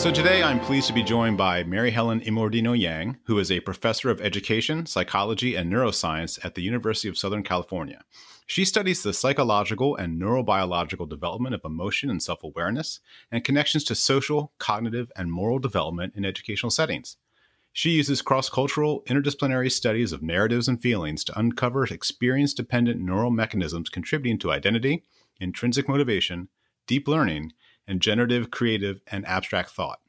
So today I'm pleased to be joined by Mary Helen Immordino-Yang, who is a professor of education, psychology, and neuroscience at the University of Southern California. She studies the psychological and neurobiological development of emotion and self awareness and connections to social, cognitive, and moral development in educational settings. She uses cross cultural, interdisciplinary studies of narratives and feelings to uncover experience dependent neural mechanisms contributing to identity, intrinsic motivation, deep learning, and generative, creative, and abstract thought.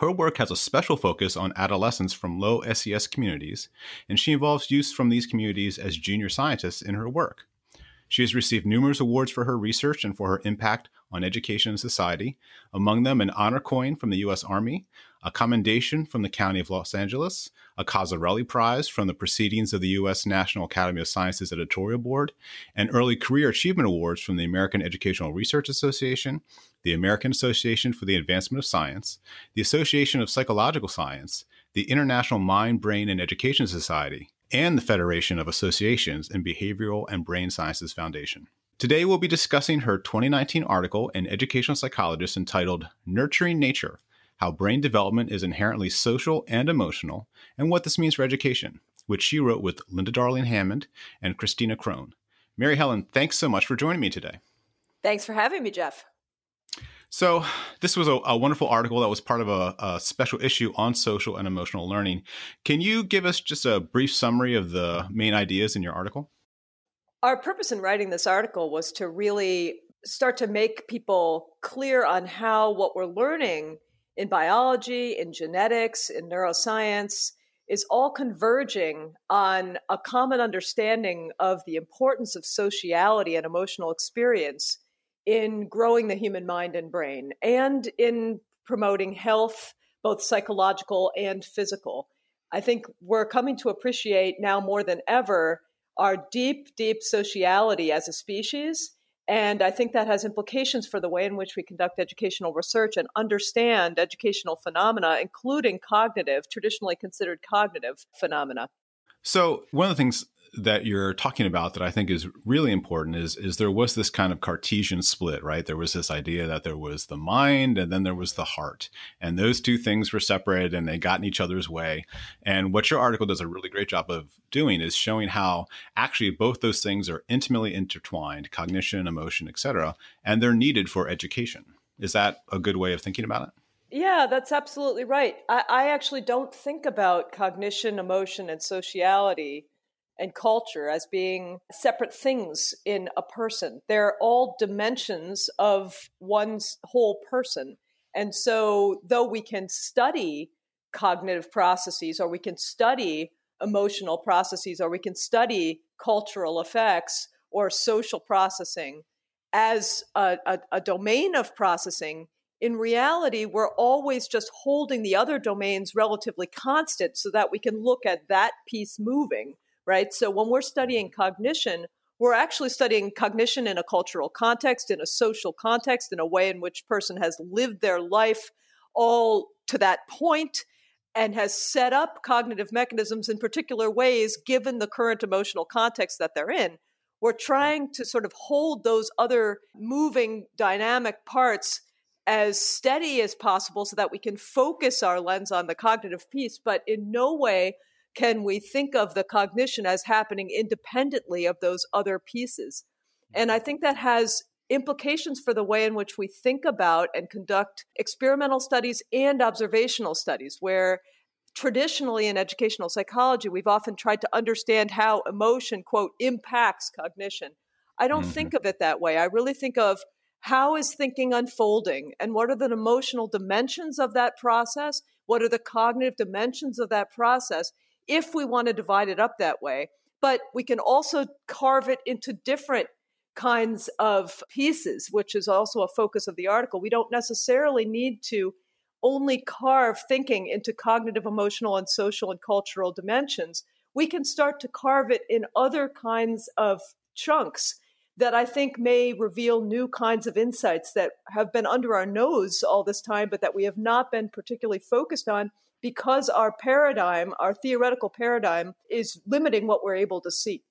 Her work has a special focus on adolescents from low SES communities, and she involves youth from these communities as junior scientists in her work. She has received numerous awards for her research and for her impact on education and society, among them an honor coin from the U.S. Army, a commendation from the County of Los Angeles, a Cozzarelli Prize from the Proceedings of the U.S. National Academy of Sciences Editorial Board, and Early Career Achievement Awards from the American Educational Research Association, the American Association for the Advancement of Science, the Association of Psychological Science, the International Mind, Brain, and Education Society, and the Federation of Associations in Behavioral and Brain Sciences Foundation. Today, we'll be discussing her 2019 article in Educational Psychologist entitled Nurturing Nature How Brain Development is Inherently Social and Emotional, and What This Means for Education, which she wrote with Linda Darling Hammond and Christina Krone. Mary Helen, thanks so much for joining me today. Thanks for having me, Jeff. So, this was a, a, wonderful article that was part of a, a, special issue on social and emotional learning. Can you give us just a brief summary of the main ideas in your article? Our purpose in writing this article was to really start to make people clear on how what we're learning in biology, in genetics, in neuroscience is all converging on a common understanding of the importance of sociality and emotional experience in growing the human mind and brain and in promoting health, both psychological and physical. I think we're coming to appreciate now more than ever our deep, deep sociality as a species. And I think that has implications for the way in which we conduct educational research and understand educational phenomena, including cognitive, traditionally considered cognitive phenomena. So, one of the things that you're talking about that I think is really important is is there was this kind of Cartesian split, right? There was this idea that there was the mind and then there was the heart. And those two things were separated and they got in each other's way. And what your article does a really great job of doing is showing how actually both those things are intimately intertwined, cognition, emotion, etc., and they're needed for education. Is that a good way of thinking about it? Yeah, that's absolutely right. I, I actually don't think about cognition, emotion, and sociality and culture as being separate things in a person. They're all dimensions of one's whole person. And so, though we can study cognitive processes or we can study emotional processes or we can study cultural effects or social processing as a, a, a domain of processing, in reality, we're always just holding the other domains relatively constant so that we can look at that piece moving right? So when we're studying cognition, we're actually studying cognition in a cultural context, in a social context, in a way in which person has lived their life all to that point and has set up cognitive mechanisms in particular ways given the current emotional context that they're in. We're trying to sort of hold those other moving dynamic parts as steady as possible so that we can focus our lens on the cognitive piece, but in no way can we think of the cognition as happening independently of those other pieces? And I think that has implications for the way in which we think about and conduct experimental studies and observational studies, where traditionally in educational psychology, we've often tried to understand how emotion, quote, impacts cognition. I don't mm-hmm. think of it that way. I really think of how is thinking unfolding and what are the emotional dimensions of that process? What are the cognitive dimensions of that process? If we want to divide it up that way. But we can also carve it into different kinds of pieces, which is also a focus of the article. We don't necessarily need to only carve thinking into cognitive, emotional, and social and cultural dimensions. We can start to carve it in other kinds of chunks that I think may reveal new kinds of insights that have been under our nose all this time, but that we have not been particularly focused on because our paradigm, our theoretical paradigm, is limiting what we're able to see.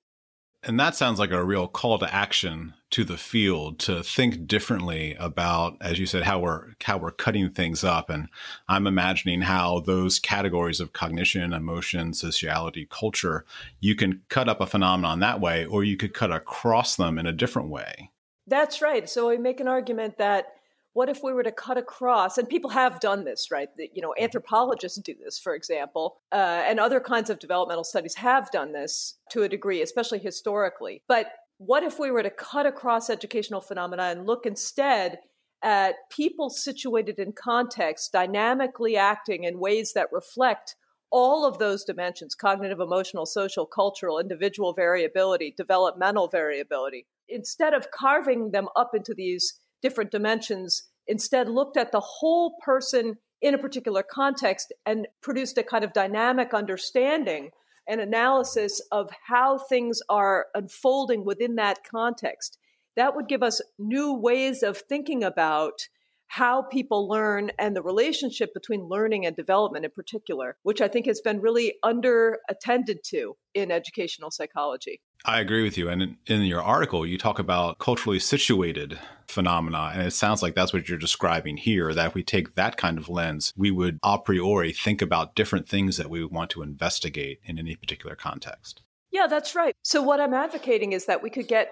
And that sounds like a real call to action to the field to think differently about, as you said, how we're how we're cutting things up. And I'm imagining how those categories of cognition, emotion, sociality, culture, you can cut up a phenomenon that way, or you could cut across them in a different way. That's right. So I make an argument that what if we were to cut across and people have done this right? You know anthropologists do this for example uh, and other kinds of developmental studies have done this to a degree especially historically. But what if we were to cut across educational phenomena and look instead at people situated in context dynamically acting in ways that reflect all of those dimensions cognitive emotional social cultural individual variability developmental variability instead of carving them up into these different dimensions, instead looked at the whole person in a particular context and produced a kind of dynamic understanding and analysis of how things are unfolding within that context. That would give us new ways of thinking about how people learn and the relationship between learning and development in particular, which I think has been really under attended to in educational psychology. I agree with you. And in, in, your article, you talk about culturally situated phenomena. And it sounds like that's what you're describing here that if we take that kind of lens, we would a priori think about different things that we want to investigate in any particular context. Yeah, that's right. So, what I'm advocating is that we could get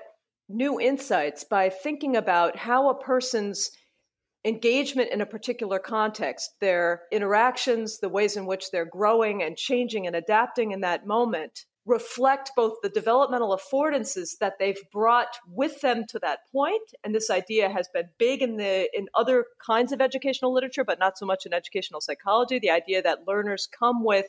new insights by thinking about how a person's engagement in a particular context, their interactions, the ways in which they're growing and changing and adapting in that moment reflect both the developmental affordances that they've brought with them to that point and this idea has been big in the in other kinds of educational literature but not so much in educational psychology the idea that learners come with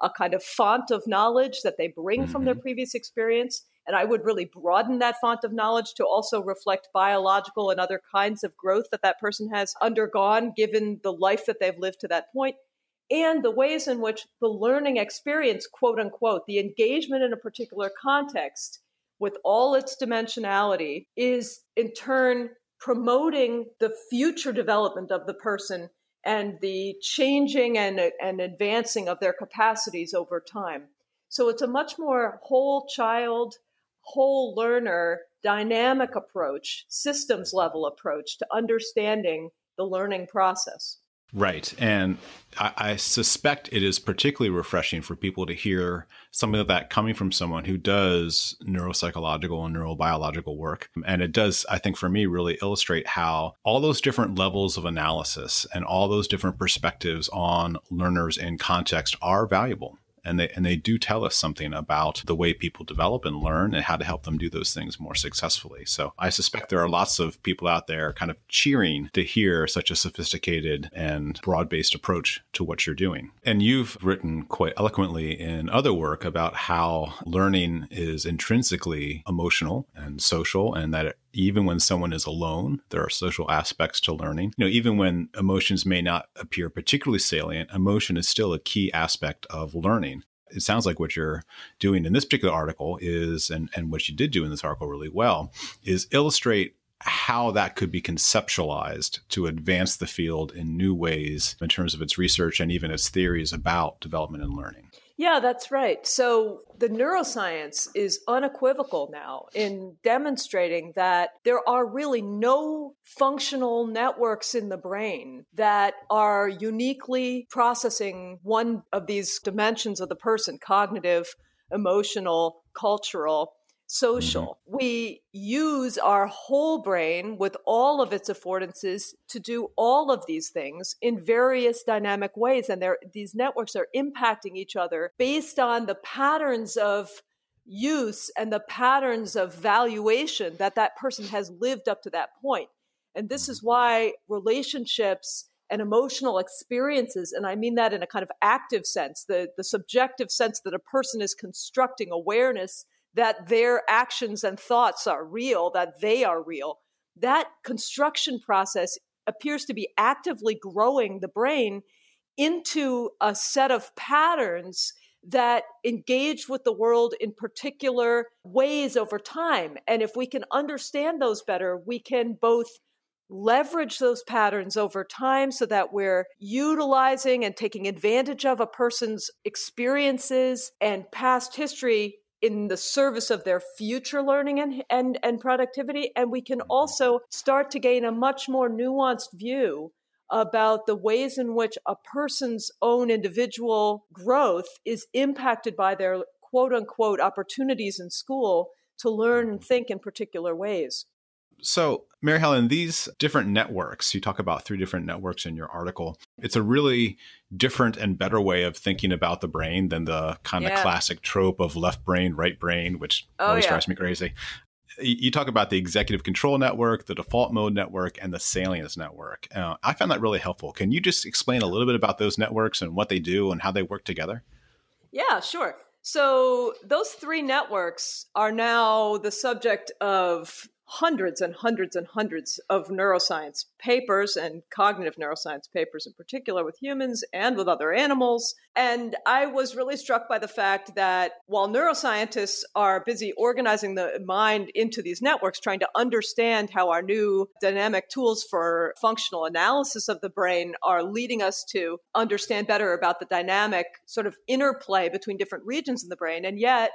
a kind of font of knowledge that they bring mm-hmm. from their mm-hmm. previous experience and I would really broaden that font of knowledge to also reflect biological and other kinds of growth that that person has undergone given the life that they've lived to that point and the ways in which the learning experience, quote unquote, the engagement in a particular context with all its dimensionality is in turn promoting the future development of the person and the changing and, and advancing of their capacities over time. So it's a much more whole child whole learner dynamic approach, systems level approach to understanding the learning process. Right. And I, I, suspect it is particularly refreshing for people to hear something of that coming from someone who does neuropsychological and neurobiological work. And it does, I think, for me, really illustrate how all those different levels of analysis and all those different perspectives on learners in context are valuable and they and they do tell us something about the way people develop and learn and how to help them do those things more successfully. So I suspect there are lots of people out there kind of cheering to hear such a sophisticated and broad-based approach to what you're doing. And you've written quite eloquently in other work about how learning is intrinsically emotional and social and that it even when someone is alone, there are social aspects to learning. You know, even when emotions may not appear particularly salient, emotion is still a key aspect of learning. It sounds like what you're doing in this particular article is, and, and what you did do in this article really well, is illustrate how that could be conceptualized to advance the field in new ways in terms of its research and even its theories about development and learning. Yeah, that's right. So the neuroscience is unequivocal now in demonstrating that there are really no functional networks in the brain that are uniquely processing one of these dimensions of the person cognitive, emotional, cultural social. Mm-hmm. We use our whole brain with all of its affordances to do all of these things in various dynamic ways. And these networks are impacting each other based on the patterns of use and the patterns of valuation that that person has lived up to that point. And this is why relationships and emotional experiences, and I mean that in a kind of active sense, the, the subjective sense that a person is constructing awareness that their actions and thoughts are real, that they are real. That construction process appears to be actively growing the brain into a set of patterns that engage with the world in particular ways over time. And if we can understand those better, we can both leverage those patterns over time so that we're utilizing and taking advantage of a person's experiences and past history in the service of their future learning and, and, and productivity. And we can also start to gain a much more nuanced view about the ways in which a person's own individual growth is impacted by their quote unquote opportunities in school to learn and think in particular ways. So, Mary Helen, these different networks, you talk about three different networks in your article. It's a really different and better way of thinking about the brain than the kind yeah. of classic trope of left brain, right brain, which oh, always yeah. drives me crazy. You talk about the executive control network, the default mode network, and the salience network. Uh, I found that really helpful. Can you just explain a little bit about those networks and what they do and how they work together? Yeah, sure. So, those three networks are now the subject of hundreds and hundreds and hundreds of neuroscience papers and cognitive neuroscience papers in particular with humans and with other animals. And I was really struck by the fact that while neuroscientists are busy organizing the mind into these networks, trying to understand how our new dynamic tools for functional analysis of the brain are leading us to understand better about the dynamic sort of interplay between different regions in the brain. And yet,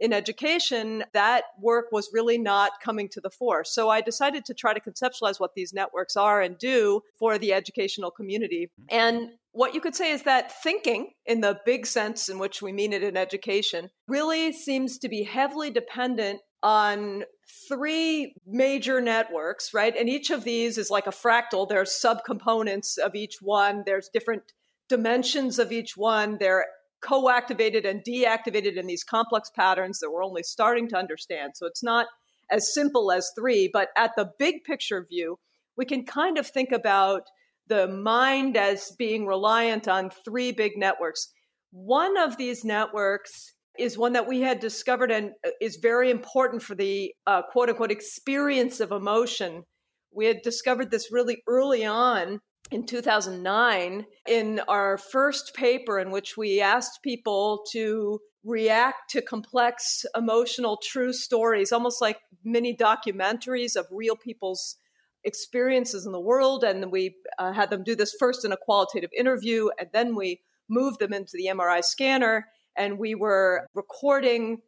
in education, that work was really not coming to the fore. So I decided to try to conceptualize what these networks are and do for the educational community. And what you could say is that thinking, in the big sense in which we mean it in education, really seems to be heavily dependent on three major networks, right? And each of these is like a fractal. There's subcomponents of each one, there's different dimensions of each one. There co-activated and deactivated in these complex patterns that we're only starting to understand. So it's not as simple as three, but at the big picture view, we can kind of think about the mind as being reliant on three big networks. One of these networks is one that we had discovered and uh, is very important for the uh, quote unquote experience of emotion. We had discovered this really early on in 2009 in our first paper in which we asked people to react to complex emotional true stories almost like mini documentaries of real people's experiences in the world and we uh, had them do this first in a qualitative interview and then we moved them into the MRI scanner and we were recording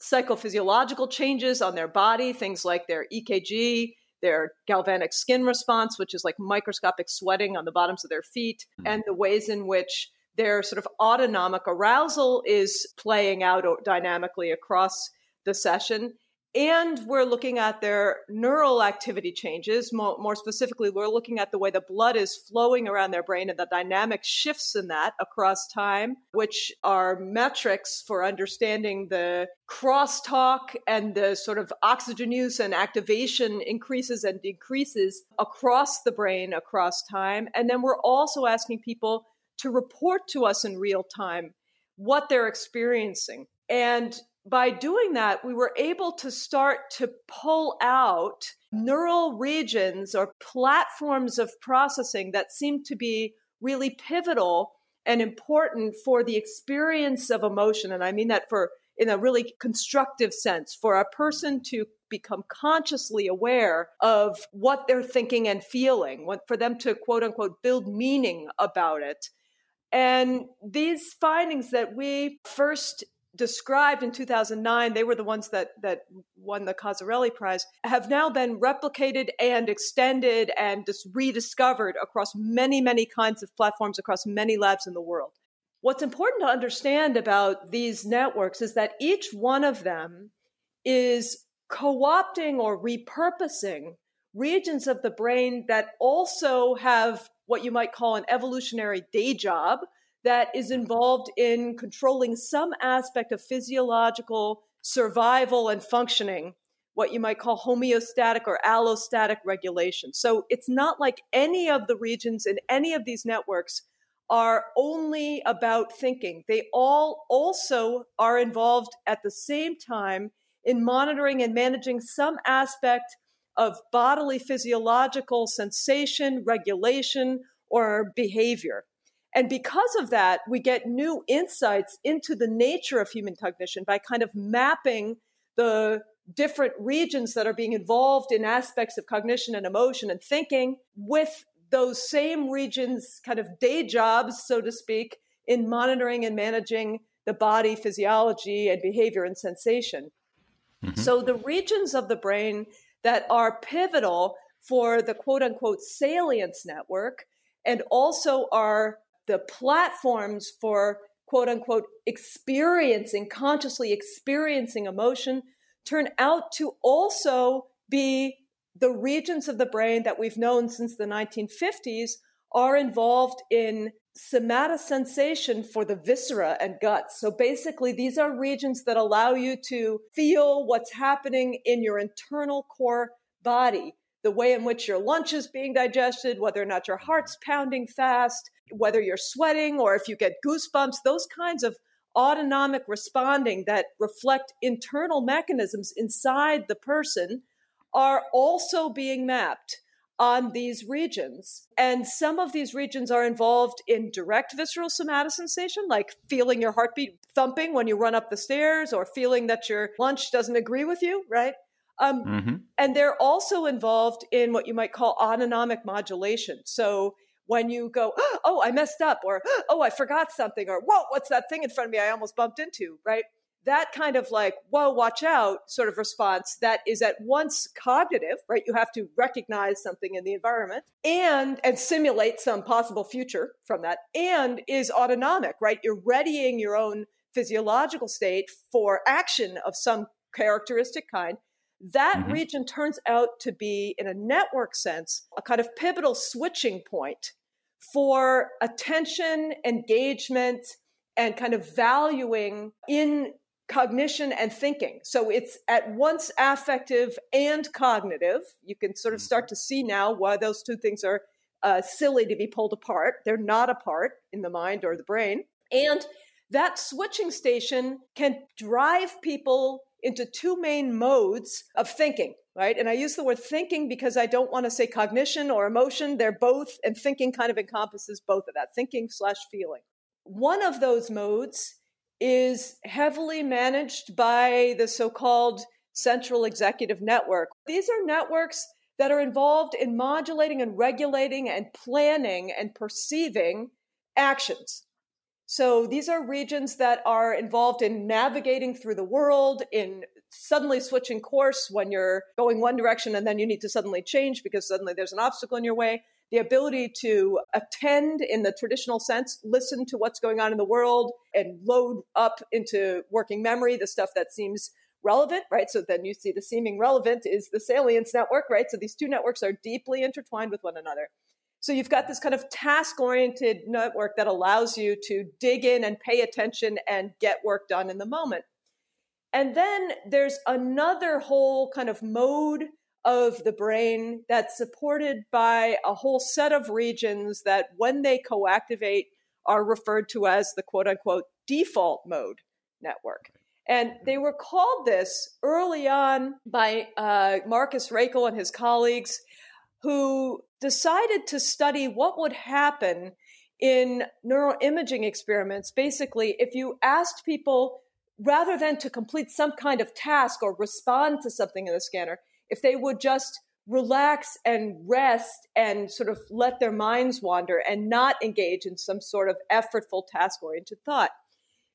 psychophysiological changes on their body things like their EKG their galvanic skin response, which is like microscopic sweating on the bottoms of their feet, mm-hmm. and the ways in which their sort of autonomic arousal is playing out dynamically across the session. And we're looking at their neural activity changes. More, more, specifically, we're looking at the way the blood is flowing around their brain and the dynamic shifts in that across time, which are metrics for understanding the crosstalk and the sort of oxygen use and activation increases and decreases across the brain across time. And then we're also asking people to report to us in real time what they're experiencing. And by doing that, we were able to start to pull out neural regions or platforms of processing that seem to be really pivotal and important for the experience of emotion. And I mean that for in a really constructive sense, for a person to become consciously aware of what they're thinking and feeling, for them to quote unquote build meaning about it. And these findings that we first described in 2009 they were the ones that that won the Cozzarelli prize have now been replicated and extended and just rediscovered across many many kinds of platforms across many labs in the world. What's important to understand about these networks is that each one of them is co-opting or repurposing regions of the brain that also have what you might call an evolutionary day job that is involved in controlling some aspect of physiological survival and functioning, what you might call homeostatic or allostatic regulation. So it's not like any of the regions in any of these networks are only about thinking. They all also are involved at the same time in monitoring and managing some aspect of bodily physiological sensation, regulation, or behavior. And because of that, we get new insights into the nature of human cognition by kind of mapping the different regions that are being involved in aspects of cognition and emotion and thinking with those same regions, kind of day jobs, so to speak, in monitoring and managing the body physiology and behavior and sensation. Mm-hmm. So the regions of the brain that are pivotal for the quote unquote salience network and also are the platforms for quote unquote experiencing, consciously experiencing emotion turn out to also be the regions of the brain that we've known since the 1950s are involved in somatosensation for the viscera and guts. So basically, these are regions that allow you to feel what's happening in your internal core body, the way in which your lunch is being digested, whether or not your heart's pounding fast, whether you're sweating or if you get goosebumps, those kinds of autonomic responding that reflect internal mechanisms inside the person are also being mapped on these regions. And some of these regions are involved in direct visceral somatosensation, like feeling your heartbeat thumping when you run up the stairs or feeling that your lunch doesn't agree with you, right? Um, mm-hmm. And they're also involved in what you might call autonomic modulation. So when you go, oh, I messed up, or oh, I forgot something, or whoa, what's that thing in front of me I almost bumped into, right? that kind of like, whoa, watch out sort of response that is at once cognitive, right? You have to recognize something in the environment and and simulate some possible future from that, and is autonomic, right? You're readying your own physiological state for action of some characteristic kind. That mm-hmm. region turns out to be, in a network sense, a kind of pivotal switching point for attention, engagement, and kind of valuing in cognition and thinking. So it's at once affective and cognitive. You can sort of start to see now why those two things are uh, silly to be pulled apart. They're not apart in the mind or the brain. And that switching station can drive people into two main modes of thinking, right? And I use the word thinking because I don't want to say cognition or emotion. They're both, and thinking kind of encompasses both of that thinking slash feeling. One of those modes is heavily managed by the so called Central Executive Network. These are networks that are involved in modulating and regulating and planning and perceiving actions. So these are regions that are involved in navigating through the world, in suddenly switching course when you're going one direction and then you need to suddenly change because suddenly there's an obstacle in your way the ability to attend in the traditional sense, listen to what's going on in the world, and load up into working memory the stuff that seems relevant, right? So then you see the seeming relevant is the salience network, right? So these two networks are deeply intertwined with one another. So you've got this kind of task oriented network that allows you to dig in and pay attention and get work done in the moment. And then there's another whole kind of mode of the brain that's supported by a whole set of regions that, when they coactivate, are referred to as the quote unquote default mode network. And they were called this early on by uh, Marcus Raichle and his colleagues, who decided to study what would happen in neuroimaging experiments. Basically, if you asked people, rather than to complete some kind of task or respond to something in the scanner, if they would just relax and rest and sort of let their minds wander and not engage in some sort of effortful task oriented thought.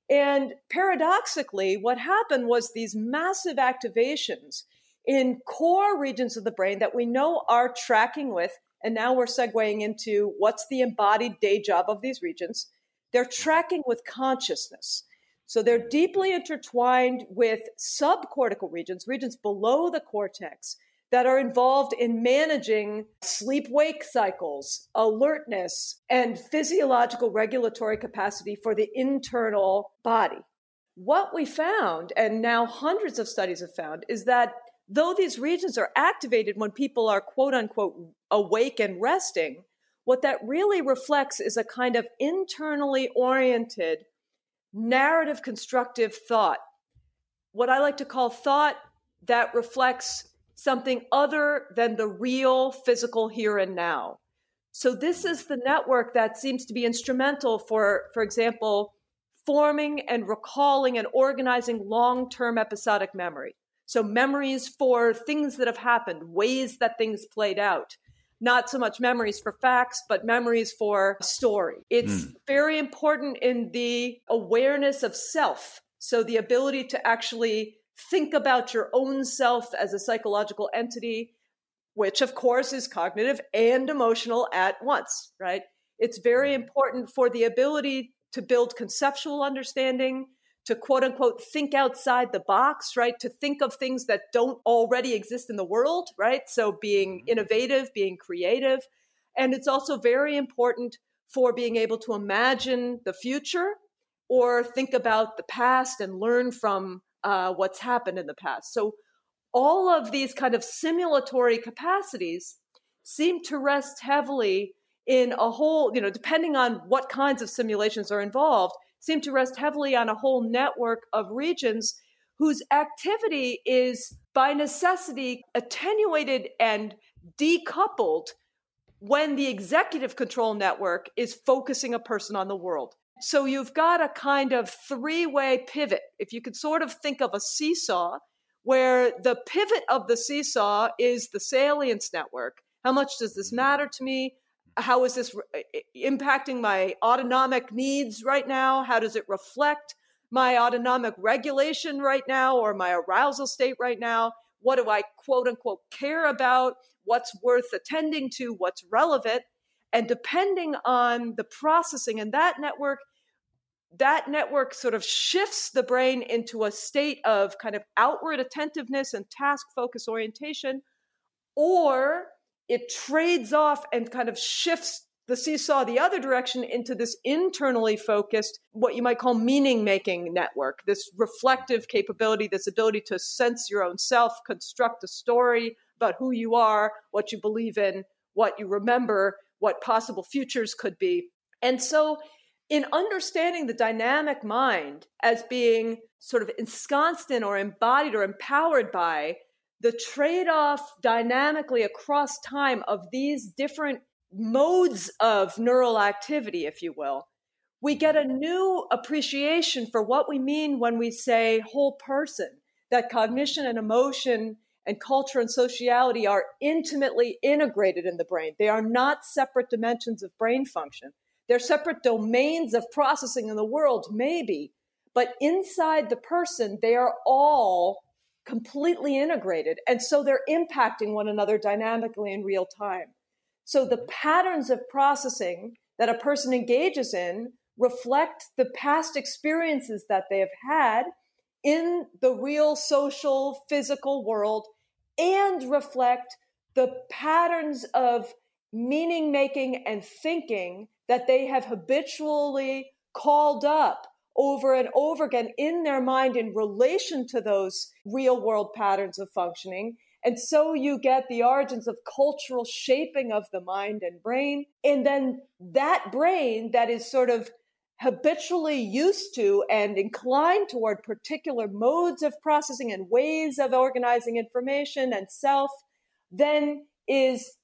And paradoxically, what happened was these massive activations in core regions of the brain that we know are tracking with, and now we're segueing into what's the embodied day job of these regions. They're tracking with consciousness. So they're deeply intertwined with subcortical regions, regions below the cortex that are involved in managing sleep wake cycles, alertness, and physiological regulatory capacity for the internal body. What we found, and now hundreds of studies have found, is that though these regions are activated when people are quote unquote awake and resting, what that really reflects is a kind of internally oriented narrative constructive thought, what I like to call thought that reflects something other than the real physical here and now. So this is the network that seems to be instrumental for, for example, forming and recalling and organizing long-term episodic memory. So memories for things that have happened, ways that things played out, not so much memories for facts, but memories for story. It's mm. very important in the awareness of self. So the ability to actually think about your own self as a psychological entity, which of course is cognitive and emotional at once, right? It's very hmm. important for the ability to build conceptual understanding, to quote unquote think outside the box, right? To think of things that don't already exist in the world, right? So being mm-hmm. innovative, being creative. And it's also very important for being able to imagine the future or think about the past and learn from uh, what's happened in the past. So all of these kind of simulatory capacities seem to rest heavily in a whole, you know, depending on what kinds of simulations are involved, seem to rest heavily on a whole network of regions whose activity is by necessity attenuated and decoupled when the executive control network is focusing a person on the world. So you've got a kind of three way pivot. If you could sort of think of a seesaw, where the pivot of the seesaw is the salience network. How much does this mm-hmm. matter to me? How is this re- impacting my autonomic needs right now? How does it reflect my autonomic regulation right now or my arousal state right now? What do I quote unquote care about? What's worth attending to? What's relevant? And depending on the processing in that network, that network sort of shifts the brain into a state of kind of outward attentiveness and task focus orientation, or it trades off and kind of shifts the seesaw the other direction into this internally focused, what you might call meaning making network, this reflective capability, this ability to sense your own self, construct a story about who you are, what you believe in, what you remember, what possible futures could be. And so, in understanding the dynamic mind as being sort of ensconced in or embodied or empowered by the trade off dynamically across time of these different modes of neural activity, if you will, we get a new appreciation for what we mean when we say whole person, that cognition and emotion and culture and sociality are intimately integrated in the brain. They are not separate dimensions of brain function. They're separate domains of processing in the world, maybe, but inside the person, they are all completely integrated. And so they're impacting one another dynamically in real time. So the patterns of processing that a person engages in reflect the past experiences that they have had in the real social, physical world and reflect the patterns of meaning making and thinking that they have habitually called up over and over again in their mind in relation to those real world patterns of functioning. And so you get the origins of cultural shaping of the mind and brain. And then that brain that is sort of habitually used to and inclined toward particular modes of processing and ways of organizing information and self, then is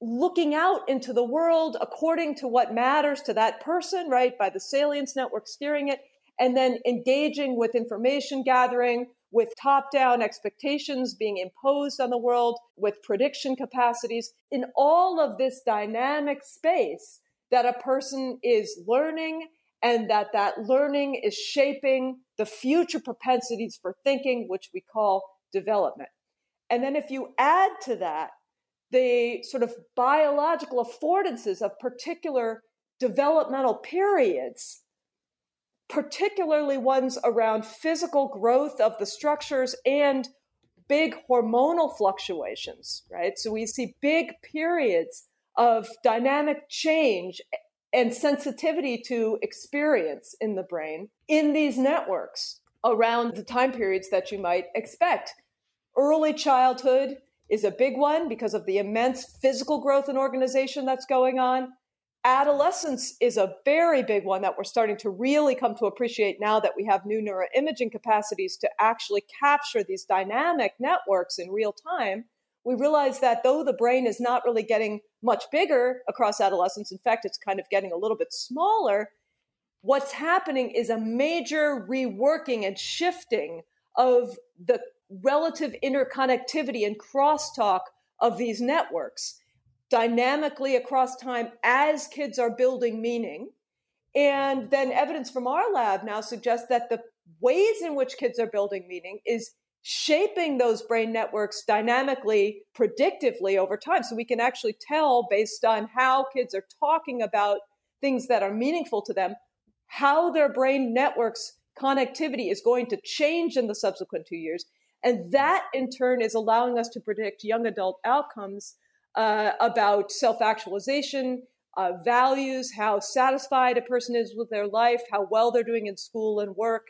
looking out into the world according to what matters to that person, right? By the salience network steering it, and then engaging with information gathering, with top down expectations being imposed on the world, with prediction capacities, in all of this dynamic space that a person is learning and that that learning is shaping the future propensities for thinking, which we call development. And then if you add to that the sort of biological affordances of particular developmental periods, particularly ones around physical growth of the structures and big hormonal fluctuations, right? So we see big periods of dynamic change and sensitivity to experience in the brain in these networks around the time periods that you might expect. Early childhood, is a big one because of the immense physical growth and organization that's going on. Adolescence is a very big one that we're starting to really come to appreciate now that we have new neuroimaging capacities to actually capture these dynamic networks in real time. We realize that though the brain is not really getting much bigger across adolescence, in fact, it's kind of getting a little bit smaller. What's happening is a major reworking and shifting of the relative interconnectivity and crosstalk of these networks. dynamically across time as kids are building meaning. And then evidence from our lab now suggests that the ways in which kids are building meaning is shaping those brain networks dynamically, predictively over time. So we can actually tell based on how kids are talking about things that are meaningful to them, how their brain networks connectivity is going to change in the subsequent two years. And that in turn is allowing us to predict young adult outcomes uh, about self actualization, uh, values, how satisfied a person is with their life, how well they're doing in school and work.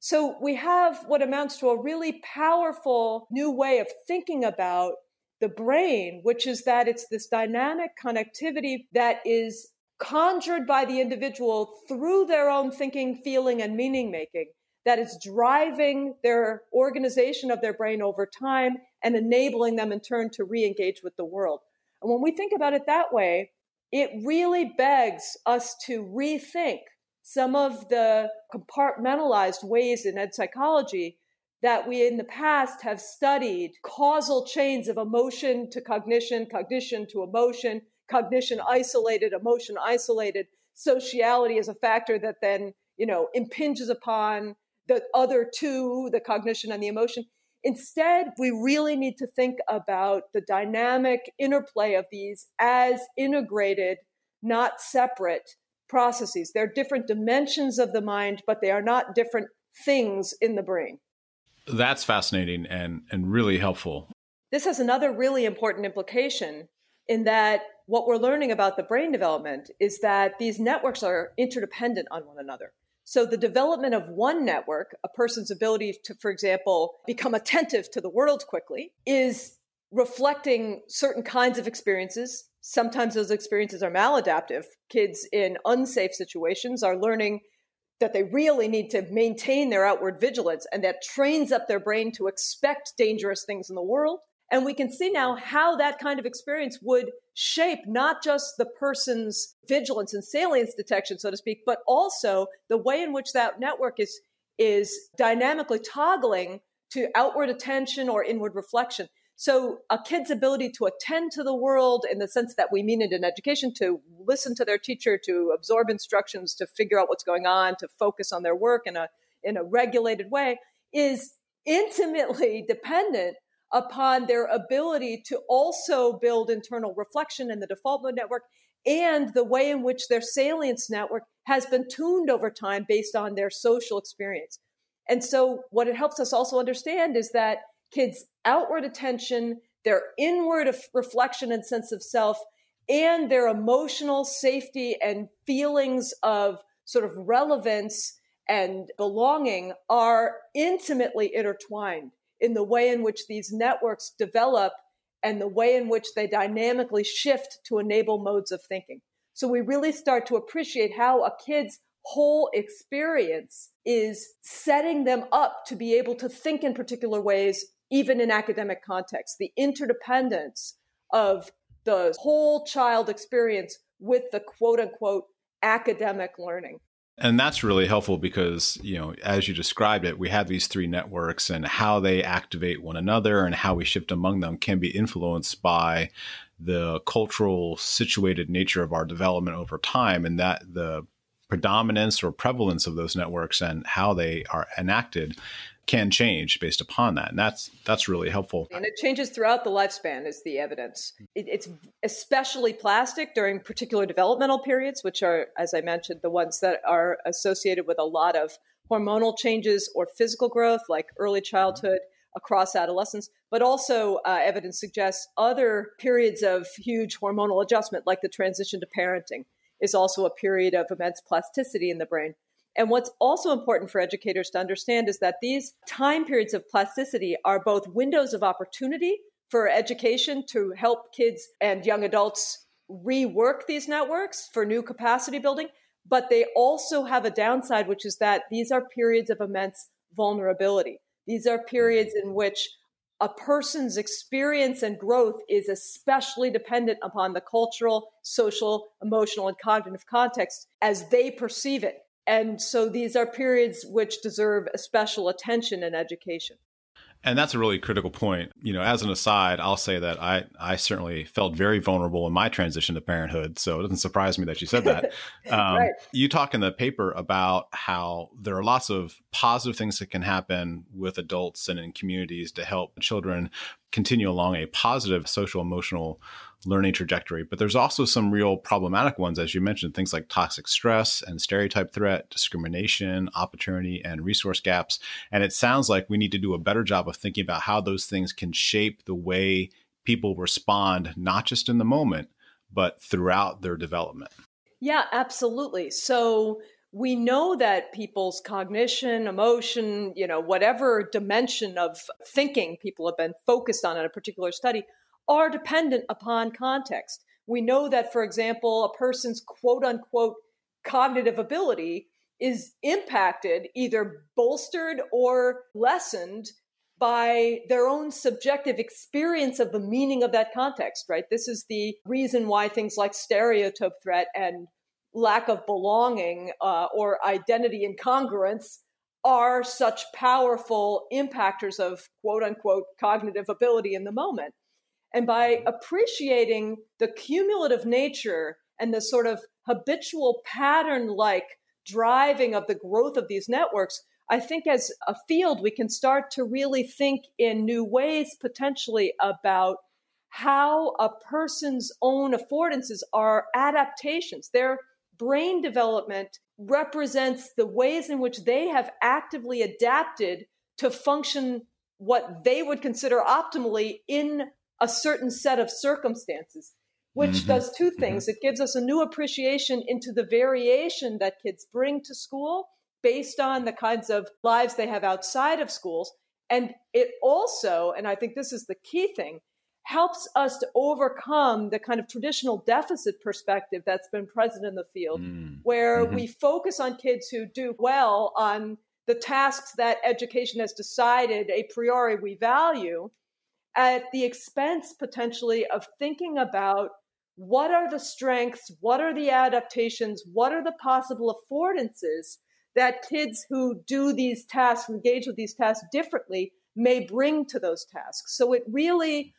So we have what amounts to a really powerful new way of thinking about the brain, which is that it's this dynamic connectivity that is conjured by the individual through their own thinking, feeling, and meaning making that is driving their organization of their brain over time and enabling them in turn to re engage with the world. And when we think about it that way, it really begs us to rethink some of the compartmentalized ways in ed psychology that we in the past have studied causal chains of emotion to cognition, cognition to emotion, cognition isolated, emotion isolated, sociality is a factor that then, you know, impinges upon the other two, the cognition and the emotion. Instead, we really need to think about the dynamic interplay of these as integrated, not separate processes. They're different dimensions of the mind, but they are not different things in the brain. That's fascinating and, and really helpful. This has another really important implication in that what we're learning about the brain development is that these networks are interdependent on one another. So the development of one network, a person's ability to, for example, become attentive to the world quickly, is reflecting certain kinds of experiences. Sometimes those experiences are maladaptive. Kids in unsafe situations are learning that they really need to maintain their outward vigilance, and that trains up their brain to expect dangerous things in the world. And we can see now how that kind of experience would shape not just the person's vigilance and salience detection, so to speak, but also the way in which that network is, is dynamically toggling to outward attention or inward reflection. So, a kid's ability to attend to the world in the sense that we mean it in education, to listen to their teacher, to absorb instructions, to figure out what's going on, to focus on their work in a, in a regulated way, is intimately dependent upon their ability to also build internal reflection in the default mode network and the way in which their salience network has been tuned over time based on their social experience. And so, what it helps us also understand is that kids' outward attention, their inward reflection and sense of self, and their emotional safety and feelings of sort of relevance and belonging are intimately intertwined in the way in which these networks develop and the way in which they dynamically shift to enable modes of thinking. So we really start to appreciate how a kid's whole experience is setting them up to be able to think in particular ways, even in academic contexts. The interdependence of the whole child experience with the quote unquote academic learning. And that's really helpful because, you know, as you described it, we have these three networks and how they activate one another and how we shift among them can be influenced by the cultural situated nature of our development over time and that the predominance or prevalence of those networks and how they are enacted can change based upon that and that's that's really helpful. And it changes throughout the lifespan is the evidence. It, it's especially plastic during particular developmental periods which are as i mentioned the ones that are associated with a lot of hormonal changes or physical growth like early childhood across adolescence. But also uh, evidence suggests other periods of huge hormonal adjustment like the transition to parenting is also a period of immense plasticity in the brain and what's also important for educators to understand is that these time periods of plasticity are both windows of opportunity for education to help kids and young adults rework these networks for new capacity building. But they also have a downside, which is that these are periods of immense vulnerability. These are periods in which a person's experience and growth is especially dependent upon the cultural, social, emotional, and cognitive context as they perceive it. And so these are periods which deserve special attention in education. And that's a really critical point. You know, as an aside, I'll say that I, I certainly felt very vulnerable in my transition to parenthood. So it doesn't surprise me that you said that. Um, right. You talk in the paper about how there are lots of positive things that can happen with adults and in communities to help children continue along a positive social emotional learning trajectory. But there's also some real problematic ones, as you mentioned, things like toxic stress and stereotype threat, discrimination, opportunity, and resource gaps. And it sounds like we need to do a better job of thinking about how those things can shape the way people respond, not just in the moment, but throughout their development. Yeah, absolutely. So we know that people's cognition, emotion, you know, whatever dimension of thinking people have been focused on in a particular study are dependent upon context. We know that, for example, a person's quote unquote cognitive ability is impacted, either bolstered or lessened by their own subjective experience of the meaning of that context, right? This is the reason why things like stereotype threat and lack of belonging uh, or identity incongruence are such powerful impactors of quote unquote cognitive ability in the moment. And by appreciating the cumulative nature and the sort of habitual pattern like driving of the growth of these networks, I think as a field, we can start to really think in new ways potentially about how a person's own affordances are adaptations. Their brain development represents the ways in which they have actively adapted to function what they would consider optimally in a certain set of circumstances, which mm-hmm. does two mm-hmm. things. Mm-hmm. It gives us a new appreciation into the variation that kids bring to school based on the kinds of lives they have outside of schools. And it also, and I think this is the key thing, helps us to overcome the kind of traditional deficit perspective that's been present in the field, mm. where mm-hmm. we focus on kids who do well on the tasks that education has decided a priori we value at the expense potentially of thinking about what are the strengths, what are the adaptations, what are the possible affordances that kids who do these tasks, engage with these tasks differently, may bring to those tasks. So it really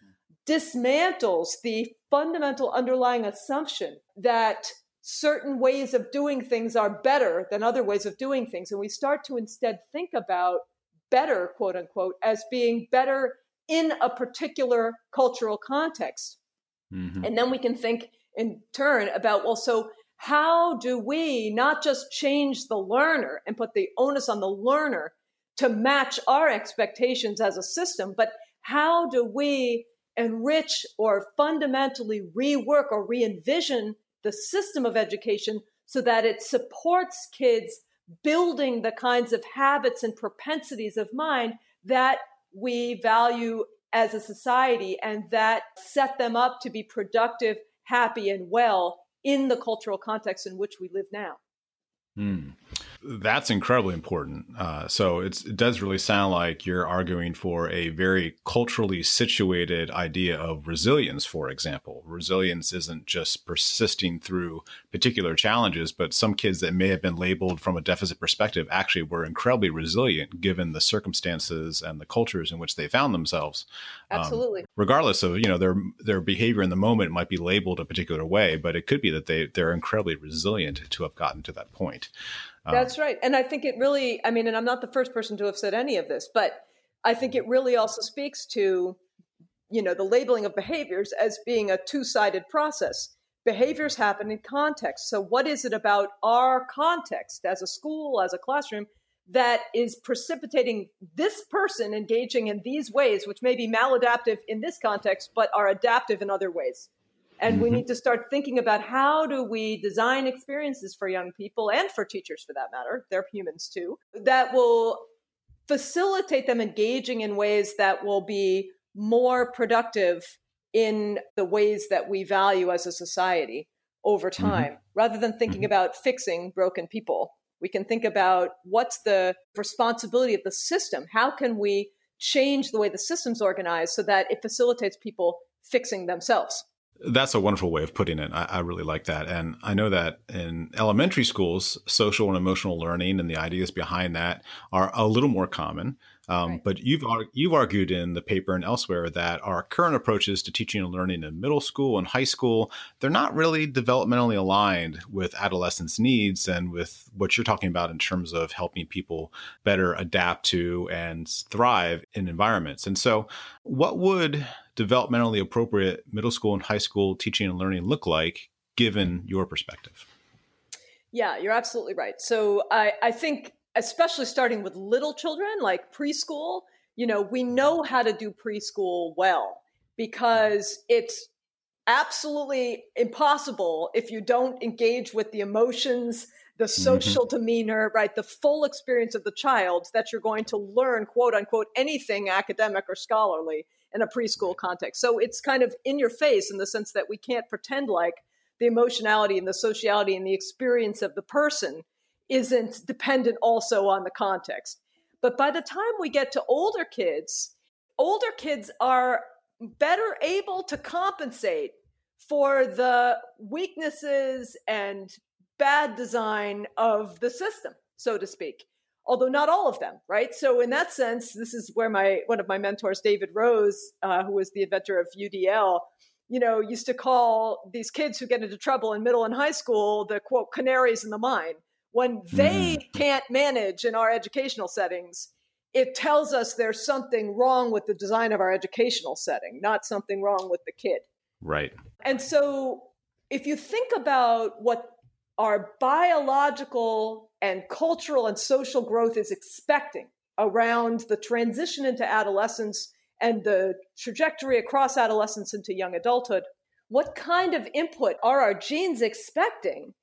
dismantles the fundamental underlying assumption that certain ways of doing things are better than other ways of doing things. And we start to instead think about better, quote unquote, as being better in a particular cultural context. Mm-hmm. And then we can think in turn about, well, so how do we not just change the learner and put the onus on the learner to match our expectations as a system, but how do we enrich or fundamentally rework or re envision the system of education so that it supports kids building the kinds of habits and propensities of mind that we value as a society and that set them up to be productive, happy, and well in the cultural context in which we live now. Hmm. That's incredibly important. Uh, so it does really sound like you're arguing for a very culturally situated idea of resilience, for example. Resilience isn't just persisting through particular challenges, but some kids that may have been labeled from a deficit perspective actually were incredibly resilient given the circumstances and the cultures in which they found themselves. Um, Absolutely. Um, regardless of, you know, their their behavior in the moment might be labeled a particular way, but it could be that they, they're incredibly resilient to have gotten to that point. Um, That's right. And I think it really, I mean, and I'm not the first person to have said any of this, but I think it really also speaks to, you know, the labeling of behaviors as being a two sided process. Behaviors happen in context. So, what is it about our context as a school, as a classroom, that is precipitating this person engaging in these ways, which may be maladaptive in this context, but are adaptive in other ways? And mm-hmm. we need to start thinking about how do we design experiences for young people and for teachers for that matter, they're humans too, that will facilitate them engaging in ways that will be more productive in the ways that we value as a society over mm-hmm. time, mm-hmm. rather than thinking mm-hmm. about fixing broken people. We can think about what's the responsibility of the system? How can we change the way the system's organized so that it facilitates people fixing themselves? That's a wonderful way of putting it. I, I, really like that. And I know that in elementary schools, social and emotional learning and the ideas behind that are a little more common. Um, right. But you've you've argued in the paper and elsewhere that our current approaches to teaching and learning in middle school and high school they're not really developmentally aligned with adolescents' needs and with what you're talking about in terms of helping people better adapt to and thrive in environments. And so, what would developmentally appropriate middle school and high school teaching and learning look like, given your perspective? Yeah, you're absolutely right. So I, I think, especially starting with little children, like preschool, you know, we know how to do preschool well because it's absolutely impossible if you don't engage with the emotions, the mm-hmm. social mm-hmm. demeanor, right? The full experience of the child that you're going to learn, quote unquote, anything academic or scholarly in a preschool context. So it's kind of in your face in the sense that we can't pretend like the emotionality and the sociality and the experience of the person isn't dependent also on the context. But by the time we get to older kids, older kids are better able to compensate for the weaknesses and bad design of the system, so to speak. Although not all of them, right? So in that sense, this is where my one of my mentors, David Rose, uh, who was the inventor of UDL, you know, used to call these kids who get into trouble in middle and high school the quote canaries in the mine. When they mm. can't manage in our educational settings, it tells us there's something wrong with the design of our educational setting, not something wrong with the kid. Right. And so if you think about what our biological and cultural and social growth is expecting around the transition into adolescence and the trajectory across adolescence into young adulthood, what kind of input are our genes expecting?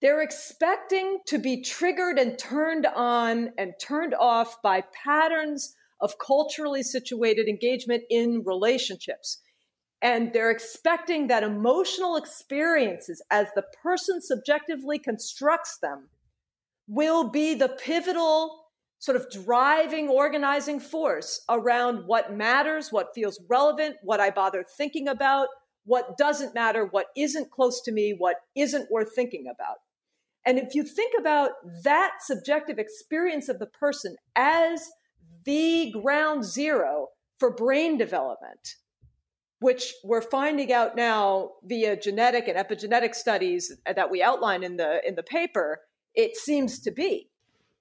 They're expecting to be triggered and turned on and turned off by patterns of culturally situated engagement in relationships. And they're expecting that emotional experiences, as the person subjectively constructs them, will be the pivotal sort of driving, organizing force around what matters, what feels relevant, what I bother thinking about, what doesn't matter, what isn't close to me, what isn't worth thinking about. And if you think about that subjective experience of the person as the ground zero for brain development, which we're finding out now via genetic and epigenetic studies that we outline in the in the paper, it seems to be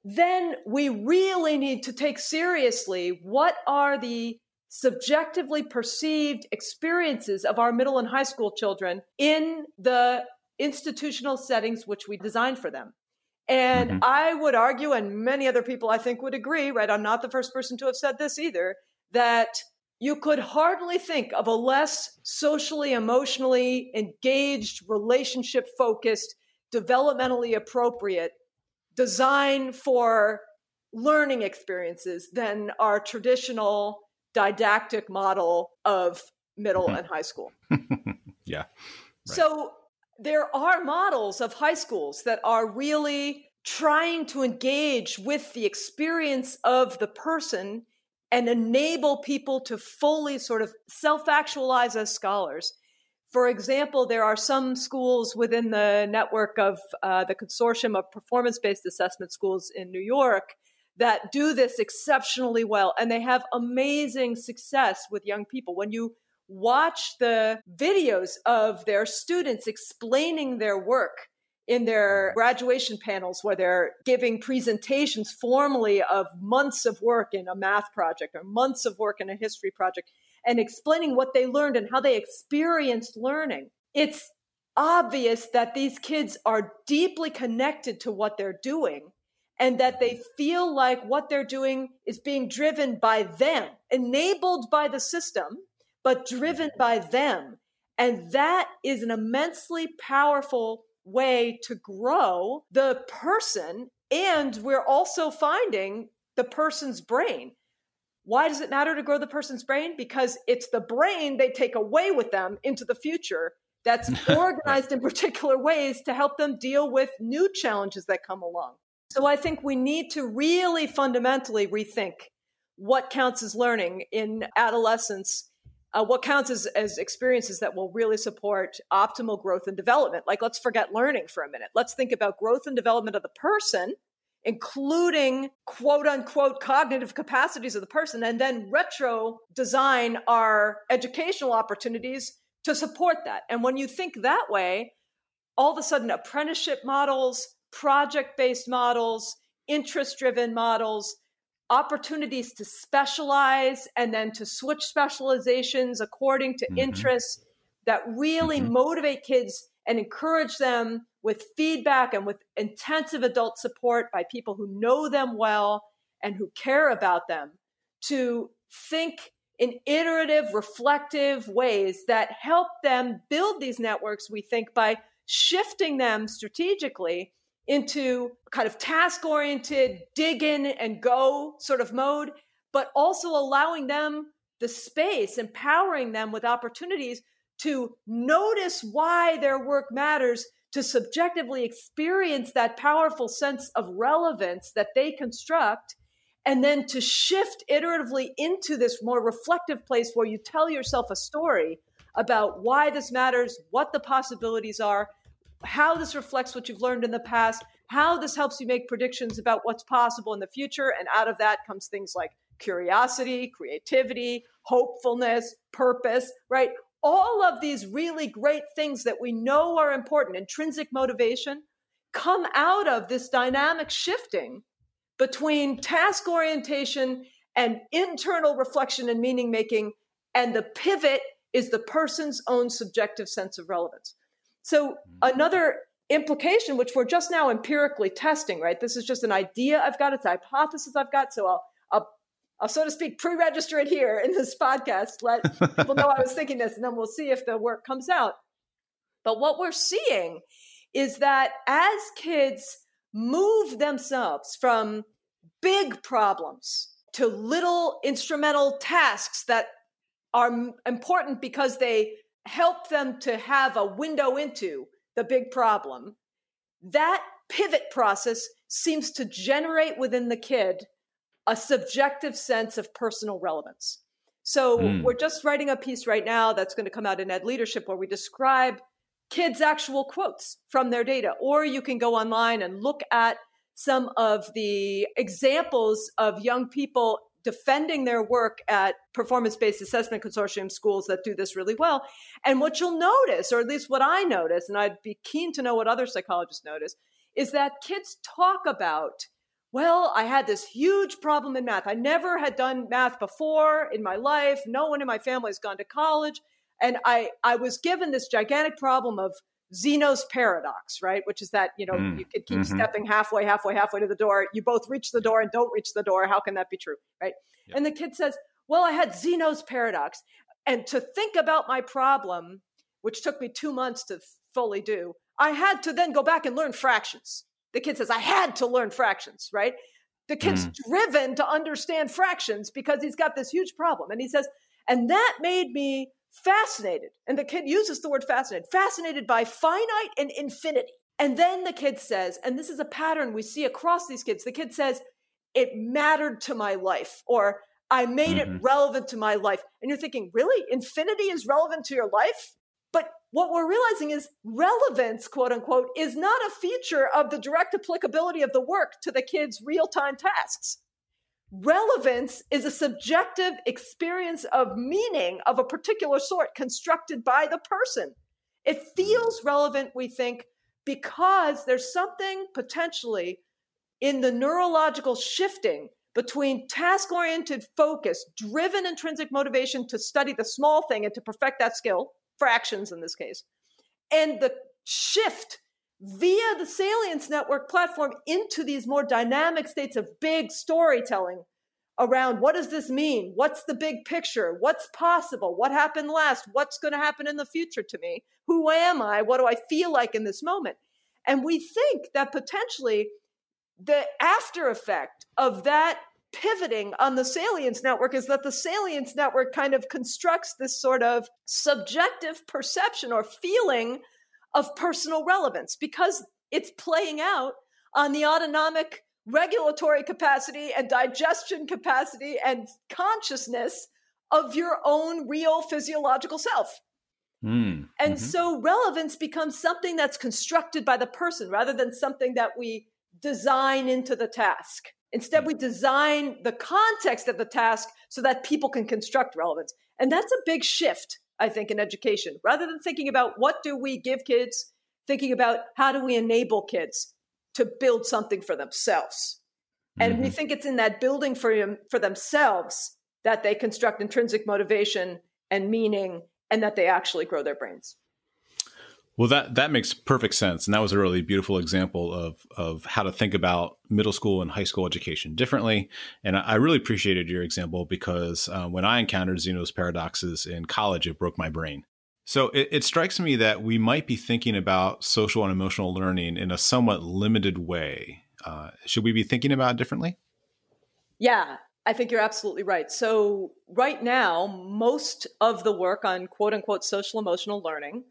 then we really need to take seriously what are the subjectively perceived experiences of our middle and high school children in the institutional settings which we designed for them. And mm-hmm. I would argue, and many other people I think would agree, right? I'm not the first person to have said this either, that you could hardly think of a less socially, emotionally engaged, relationship focused, developmentally appropriate design for learning experiences than our traditional didactic model of middle mm-hmm. and high school. yeah. Right. So there are models of high schools that are really trying to engage with the experience of the person and enable people to fully sort of self actualize as scholars for example, there are some schools within the network of uh, the consortium of performance based assessment schools in New York that do this exceptionally well. And they have amazing success with young people. When you watch the videos of their students explaining their work in their graduation panels where they're giving presentations formally of months of work in a math project or months of work in a history project and explaining what they learned and how they experienced learning, it's obvious that these kids are deeply connected to what they're doing and that they feel like what they're doing is being driven by them, enabled by the system, but driven by them. And that is an immensely powerful way to grow the person. And we're also finding the person's brain. Why does it matter to grow the person's brain? Because it's the brain they take away with them into the future that's organized in particular ways to help them deal with new challenges that come along. So I think we need to really fundamentally rethink what counts as learning in adolescence, uh, what counts as, as experiences that will really support optimal growth and development. Like, let's forget learning for a minute. Let's think about growth and development of the person including quote unquote cognitive capacities of the person, and then retro design our educational opportunities to support that. And when you think that way, all of a sudden apprenticeship models, project based models, interest driven models, opportunities to specialize and then to switch specializations according to mm-hmm. interests that really mm-hmm. motivate kids and encourage them with feedback and with intensive adult support by people who know them well and who care about them to think in iterative, reflective ways that help them build these networks, we think, by shifting them strategically into kind of task oriented, dig in and go sort of mode, but also allowing them the space, empowering them with opportunities to notice why their work matters, to subjectively experience that powerful sense of relevance that they construct, and then to shift iteratively into this more reflective place where you tell yourself a story about why this matters, what the possibilities are, how this reflects what you've learned in the past, how this helps you make predictions about what's possible in the future. And out of that comes things like curiosity, creativity, hopefulness, purpose, right? All of these really great things that we know are important, intrinsic motivation, come out of this dynamic shifting between task orientation and internal reflection and meaning making. And the pivot is the person's own subjective sense of relevance. So mm-hmm. another implication, which we're just now empirically testing, right? This is just an idea I've got, it's a hypothesis I've got. So I'll, I'll, I'll so to speak, pre-register it here in this podcast. Let people know I was thinking this, and then we'll see if the work comes out. But what we're seeing is that as kids move themselves from big problems to little instrumental tasks that are important because they help them to have a window into the big problem, that pivot process seems to generate within the kid a subjective sense of personal relevance. So mm. we're just writing a piece right now that's going to come out in Ed Leadership where we describe kids' actual quotes from their data. Or you can go online and look at some of the examples of young people defending their work at performance based assessment consortium schools that do this really well. And what you'll notice, or at least what I notice, and I'd be keen to know what other psychologists notice, is that kids talk about, well, I had this huge problem in math. I never had done math before in my life. No one in my family has gone to college. And I, I was given this gigantic problem of Zeno's paradox, right? Which is that, you know, mm. you could keep mm-hmm. stepping halfway, halfway, halfway to the door. You both reach the door and don't reach the door. How can that be true, right? Yep. And the kid says, Well, I had Zeno's paradox. And to think about my problem, which took me two months to fully do, I had to then go back and learn fractions. The kid says, I had to learn fractions, right? The kid's mm. driven to understand fractions because he's got this huge problem. And he says, and that made me fascinated, and the kid uses the word fascinated, fascinated by finite and infinity. And then the kid says, and this is a pattern we see across these kids, the kid says, it mattered to my life, or I made mm-hmm. it relevant to my life. And you're thinking, really? Infinity is relevant to your life? But what we're realizing is relevance, quote unquote, is not a feature of the direct applicability of the work to the kid's real time tasks. Relevance is a subjective experience of meaning of a particular sort constructed by the person. It feels relevant, we think, because there's something potentially in the neurological shifting between task oriented focus, driven intrinsic motivation to study the small thing and to perfect that skill, fractions in this case, and the shift via the salience network platform into these more dynamic states of big storytelling around what does this mean? What's the big picture? What's possible? What happened last? What's going to happen in the future to me? Who am I? What do I feel like in this moment? And we think that potentially the after effect of that pivoting on the salience network is that the salience network kind of constructs this sort of subjective perception or feeling of personal relevance because it's playing out on the autonomic regulatory capacity and digestion capacity and consciousness of your own real physiological self. Mm, and mm-hmm. so relevance becomes something that's constructed by the person rather than something that we design into the task. Instead, we design the context of the task so that people can construct relevance. And that's a big shift, I think, in education. Rather than thinking about what do we give kids, thinking about how do we enable kids to build something for themselves. And mm-hmm. we think it's in that building for them, for themselves that they construct intrinsic motivation and meaning and that they actually grow their brains. Well, that that makes perfect sense, and that was a really beautiful example of of how to think about middle school and high school education differently. And I, I really appreciated your example because uh, when I encountered Zeno's paradoxes in college, it broke my brain. So it, it strikes me that we might be thinking about social and emotional learning in a somewhat limited way. Uh, should we be thinking about it differently? Yeah, I think you're absolutely right. So, right now, most of the work on quote unquote social emotional learning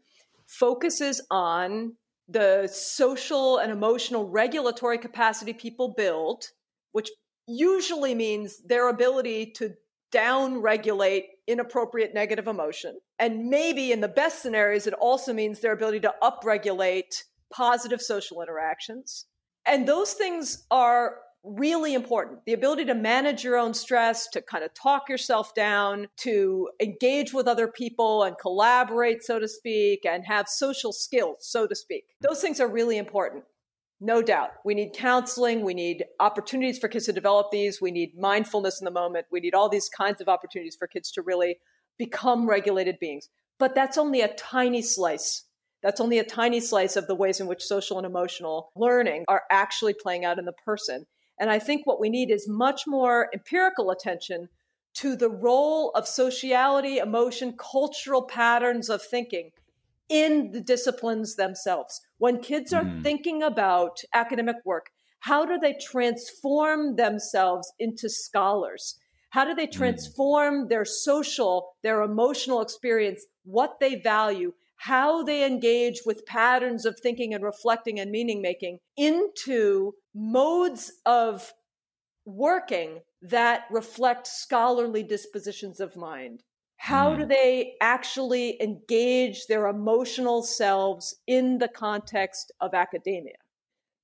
focuses on the social and emotional regulatory capacity people build, which usually means their ability to down regulate inappropriate negative emotion. And maybe in the best scenarios, it also means their ability to upregulate positive social interactions. And those things are really important. The ability to manage your own stress, to kind of talk yourself down, to engage with other people and collaborate, so to speak, and have social skills, so to speak. Those things are really important. No doubt. We need counseling. We need opportunities for kids to develop these. We need mindfulness in the moment. We need all these kinds of opportunities for kids to really become regulated beings. But that's only a tiny slice that's only a tiny slice of the ways in which social and emotional learning are actually playing out in the person. And I think what we need is much more empirical attention to the role of sociality, emotion, cultural patterns of thinking in the disciplines themselves. When kids are mm. thinking about academic work, how do they transform themselves into scholars? How do they mm. transform mm. their social, their emotional experience, what they value, how they engage with patterns of thinking and reflecting and meaning making into modes of working that reflect scholarly dispositions of mind. How do hmm. they actually engage their emotional selves in the context of academia?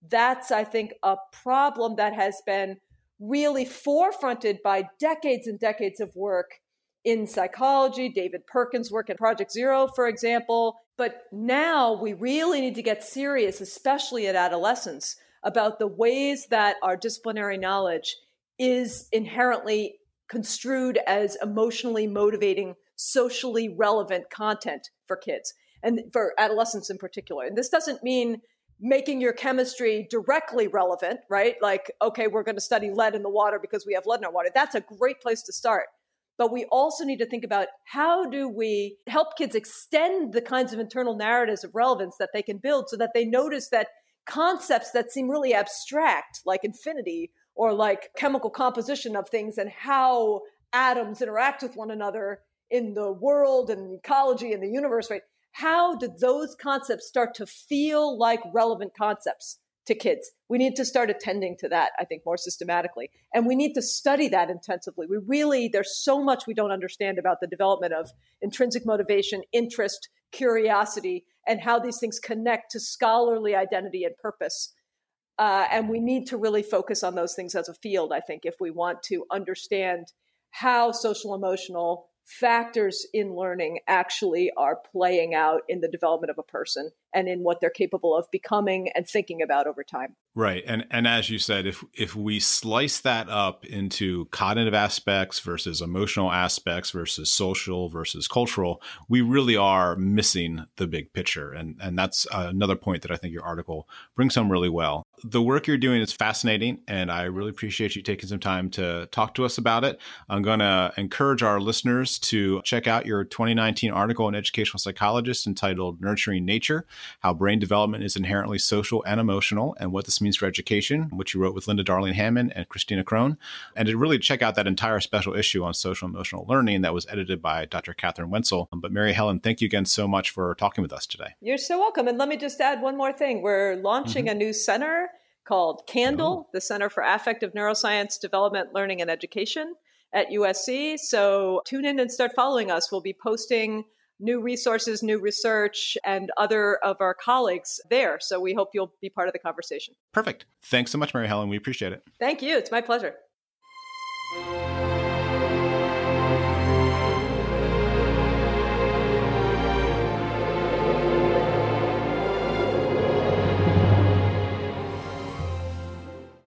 That's, I think, a problem that has been really forefronted by decades and decades of work in psychology, David Perkins' work at Project Zero, for example. But now we really need to get serious, especially at adolescence, about the ways that our disciplinary knowledge is inherently construed as emotionally motivating, socially relevant content for kids and for adolescents in particular. And this doesn't mean making your chemistry directly relevant, right? Like, okay, we're going to study lead in the water because we have lead in our water. That's a great place to start. But we also need to think about how do we help kids extend the kinds of internal narratives of relevance that they can build so that they notice that concepts that seem really abstract, like infinity or like chemical composition of things and how atoms interact with one another in the world and ecology and the universe, right? How did those concepts start to feel like relevant concepts? to kids. We need to start attending to that, I think, more systematically. And we need to study that intensively. We really, there's so much we don't understand about the development of intrinsic motivation, interest, curiosity, and how these things connect to scholarly identity and purpose. Uh, and we need to really focus on those things as a field, I think, if we want to understand how social emotional factors in learning actually are playing out in the development of a person and in what they're capable of becoming and thinking about over time. Right. And and as you said, if if we slice that up into cognitive aspects versus emotional aspects versus social versus cultural, we really are missing the big picture. And and that's uh, another point that I think your article brings home really well. The work you're doing is fascinating and I really appreciate you taking some time to talk to us about it. I'm going to encourage our listeners to check out your 2019 article in Educational Psychologist entitled Nurturing Nature: How Brain Development is Inherently Social and Emotional and What This Means for Education, which you wrote with Linda Darling Hammond and Christina Krone. And to really check out that entire special issue on social emotional learning that was edited by Dr. Kathryn Wentzel. But Mary Helen, thank you again so much for talking with us today. You're so welcome. And let me just add one more thing. We're launching mm-hmm. a new center called CANDLE, oh. the Center for Affective Neuroscience Development, Learning, and Education at USC. So tune in and start following us. We'll be posting new resources, new research, and other of our colleagues there. So we hope you'll be part of the conversation. Perfect. Thanks so much, Mary Helen. We appreciate it. Thank you. It's my pleasure.